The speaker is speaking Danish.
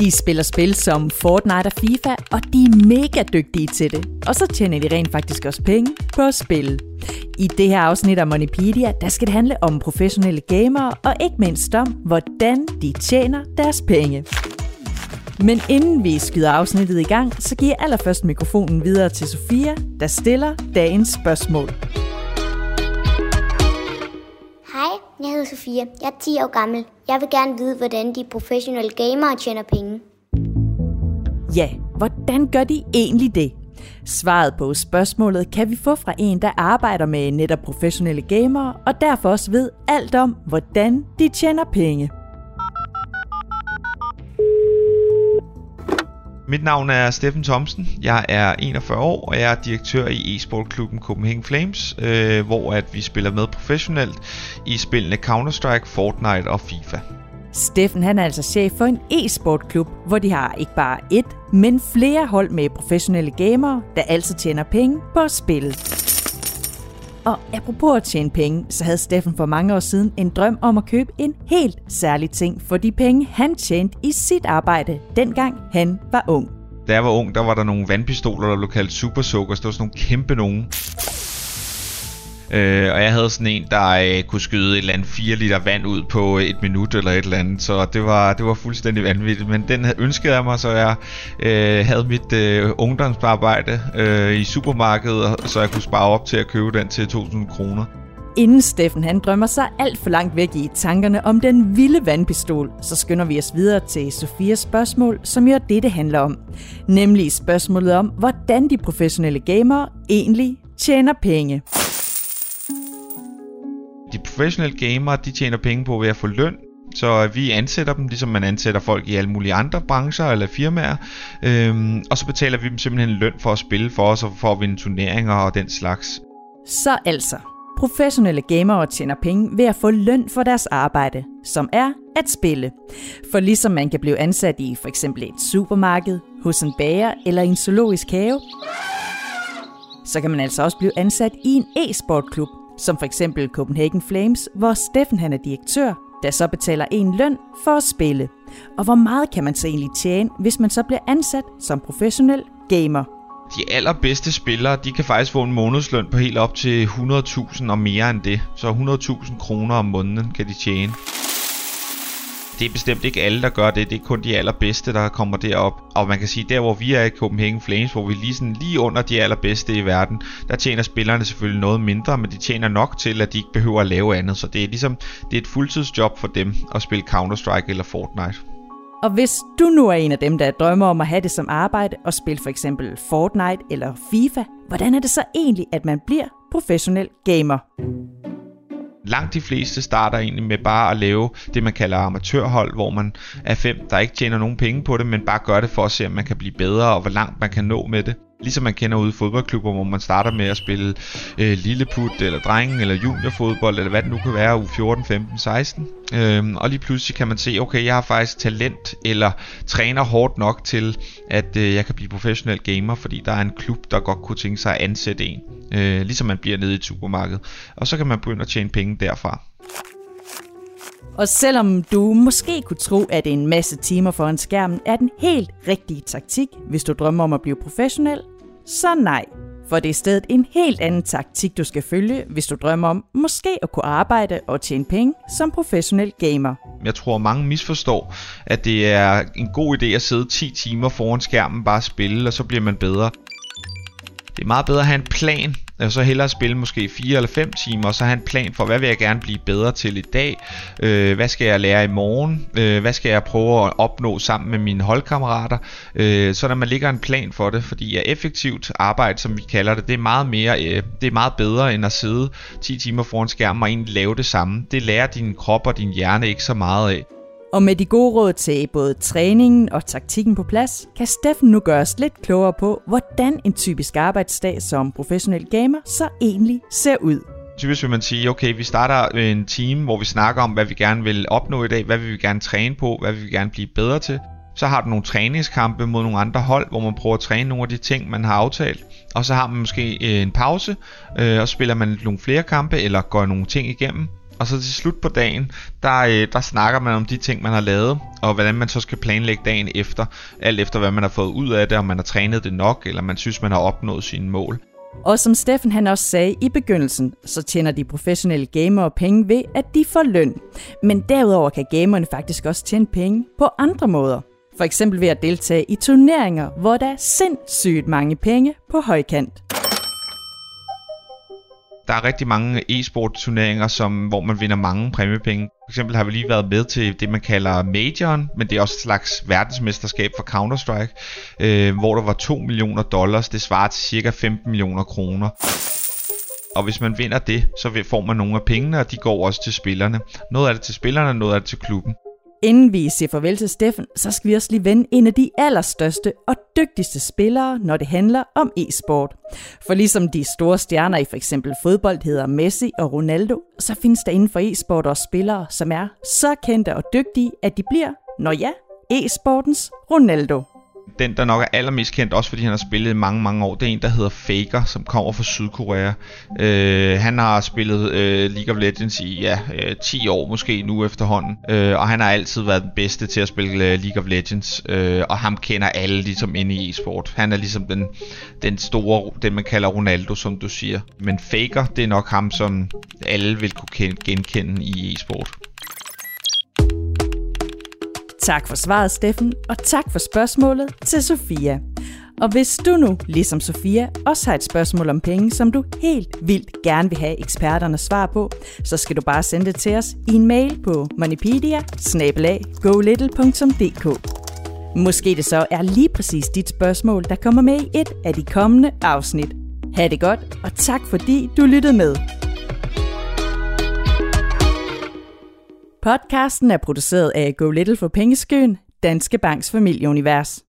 De spiller spil som Fortnite og FIFA, og de er mega dygtige til det. Og så tjener de rent faktisk også penge på at spille. I det her afsnit af Moneypedia, der skal det handle om professionelle gamere, og ikke mindst om, hvordan de tjener deres penge. Men inden vi skyder afsnittet i gang, så giver jeg allerførst mikrofonen videre til Sofia, der stiller dagens spørgsmål. Hej, jeg hedder Sofia. Jeg er 10 år gammel. Jeg vil gerne vide, hvordan de professionelle gamere tjener penge. Ja, hvordan gør de egentlig det? Svaret på spørgsmålet kan vi få fra en, der arbejder med netop professionelle gamere, og derfor også ved alt om, hvordan de tjener penge. Mit navn er Steffen Thomsen. Jeg er 41 år, og jeg er direktør i e-sportklubben Copenhagen Flames, øh, hvor at vi spiller med professionelt i spillene Counter-Strike, Fortnite og FIFA. Steffen han er altså chef for en e-sportklub, hvor de har ikke bare et, men flere hold med professionelle gamere, der altså tjener penge på at spille. Og apropos at tjene penge, så havde Steffen for mange år siden en drøm om at købe en helt særlig ting for de penge, han tjente i sit arbejde, dengang han var ung. Da jeg var ung, der var der nogle vandpistoler, der blev kaldt supersukker, Soakers. Det var sådan nogle kæmpe nogen. Øh, og jeg havde sådan en, der øh, kunne skyde et eller andet 4 liter vand ud på øh, et minut eller et eller andet. Så det var, det var fuldstændig vanvittigt. Men den ønskede af mig, så jeg øh, havde mit øh, ungdomsarbejde øh, i supermarkedet, så jeg kunne spare op til at købe den til 2.000 kroner. Inden Steffen han drømmer sig alt for langt væk i tankerne om den vilde vandpistol, så skynder vi os videre til Sofias spørgsmål, som jo det, det handler om. Nemlig spørgsmålet om, hvordan de professionelle gamere egentlig tjener penge. Professionelle gamere, de tjener penge på ved at få løn, så vi ansætter dem, ligesom man ansætter folk i alle mulige andre brancher eller firmaer. Øhm, og så betaler vi dem simpelthen løn for at spille for os og for at vinde turneringer og den slags. Så altså, professionelle gamere tjener penge ved at få løn for deres arbejde, som er at spille. For ligesom man kan blive ansat i for eksempel et supermarked, hos en bager eller i en zoologisk have, så kan man altså også blive ansat i en e-sportklub, som for eksempel Copenhagen Flames, hvor Steffen han er direktør, der så betaler en løn for at spille. Og hvor meget kan man så egentlig tjene, hvis man så bliver ansat som professionel gamer? De allerbedste spillere, de kan faktisk få en månedsløn på helt op til 100.000 og mere end det. Så 100.000 kroner om måneden kan de tjene det er bestemt ikke alle, der gør det. Det er kun de allerbedste, der kommer derop. Og man kan sige, der hvor vi er i Copenhagen Flames, hvor vi lige, sådan, lige under de allerbedste i verden, der tjener spillerne selvfølgelig noget mindre, men de tjener nok til, at de ikke behøver at lave andet. Så det er ligesom det er et fuldtidsjob for dem at spille Counter-Strike eller Fortnite. Og hvis du nu er en af dem, der drømmer om at have det som arbejde og spille for eksempel Fortnite eller FIFA, hvordan er det så egentlig, at man bliver professionel gamer? Langt de fleste starter egentlig med bare at lave det, man kalder amatørhold, hvor man er fem, der ikke tjener nogen penge på det, men bare gør det for at se, om man kan blive bedre, og hvor langt man kan nå med det. Ligesom man kender ude i fodboldklubber, hvor man starter med at spille øh, lilleput, eller drengen, eller juniorfodbold, eller hvad det nu kan være, u 14, 15, 16. Øhm, og lige pludselig kan man se, okay, jeg har faktisk talent, eller træner hårdt nok til, at øh, jeg kan blive professionel gamer, fordi der er en klub, der godt kunne tænke sig at ansætte en. Øh, ligesom man bliver nede i supermarkedet. Og så kan man begynde at tjene penge derfra. Og selvom du måske kunne tro, at en masse timer foran skærmen er den helt rigtige taktik, hvis du drømmer om at blive professionel, så nej. For det er stedet en helt anden taktik, du skal følge, hvis du drømmer om måske at kunne arbejde og tjene penge som professionel gamer. Jeg tror, mange misforstår, at det er en god idé at sidde 10 timer foran skærmen, bare spille, og så bliver man bedre. Det er meget bedre at have en plan, og så hellere spille måske 4 eller 5 timer, og så have en plan for, hvad vil jeg gerne blive bedre til i dag, øh, hvad skal jeg lære i morgen, øh, hvad skal jeg prøve at opnå sammen med mine holdkammerater, øh, så når man ligger en plan for det, fordi ja, effektivt arbejde, som vi kalder det, det er meget mere, øh, det er meget bedre end at sidde 10 timer foran skærmen og egentlig lave det samme. Det lærer din krop og din hjerne ikke så meget af. Og med de gode råd til både træningen og taktikken på plads, kan Steffen nu gøre os lidt klogere på, hvordan en typisk arbejdsdag som professionel gamer så egentlig ser ud. Typisk vil man sige, okay, vi starter en team, hvor vi snakker om, hvad vi gerne vil opnå i dag, hvad vi vil vi gerne træne på, hvad vi vil vi gerne blive bedre til. Så har du nogle træningskampe mod nogle andre hold, hvor man prøver at træne nogle af de ting, man har aftalt. Og så har man måske en pause, øh, og spiller man nogle flere kampe, eller går nogle ting igennem og så til slut på dagen, der, øh, der snakker man om de ting, man har lavet, og hvordan man så skal planlægge dagen efter, alt efter hvad man har fået ud af det, om man har trænet det nok, eller man synes, man har opnået sine mål. Og som Steffen han også sagde i begyndelsen, så tjener de professionelle gamere penge ved, at de får løn. Men derudover kan gamerne faktisk også tjene penge på andre måder. For eksempel ved at deltage i turneringer, hvor der er sindssygt mange penge på højkant. Der er rigtig mange e-sport turneringer, som, hvor man vinder mange præmiepenge. For eksempel har vi lige været med til det, man kalder Majoren, men det er også et slags verdensmesterskab for Counter-Strike, øh, hvor der var 2 millioner dollars. Det svarer til cirka 15 millioner kroner. Og hvis man vinder det, så får man nogle af pengene, og de går også til spillerne. Noget af det til spillerne, noget af det til klubben. Inden vi siger farvel til Steffen, så skal vi også lige vende en af de allerstørste og dygtigste spillere, når det handler om e-sport. For ligesom de store stjerner i for eksempel fodbold hedder Messi og Ronaldo, så findes der inden for e-sport også spillere, som er så kendte og dygtige, at de bliver, når ja, e-sportens Ronaldo den, der nok er allermest kendt, også fordi han har spillet i mange, mange år, det er en, der hedder Faker, som kommer fra Sydkorea. Øh, han har spillet øh, League of Legends i ja, øh, 10 år måske nu efterhånden, øh, og han har altid været den bedste til at spille øh, League of Legends, øh, og ham kender alle ligesom inde i e-sport. Han er ligesom den, den store, den man kalder Ronaldo, som du siger. Men Faker, det er nok ham, som alle vil kunne genkende i e-sport. Tak for svaret, Steffen, og tak for spørgsmålet til Sofia. Og hvis du nu, ligesom Sofia, også har et spørgsmål om penge, som du helt vildt gerne vil have eksperterne svar på, så skal du bare sende det til os i en mail på moneypedia Måske det så er lige præcis dit spørgsmål, der kommer med i et af de kommende afsnit. Ha' det godt, og tak fordi du lyttede med. Podcasten er produceret af Go Little for Pengeskøen, Danske Banks familieunivers.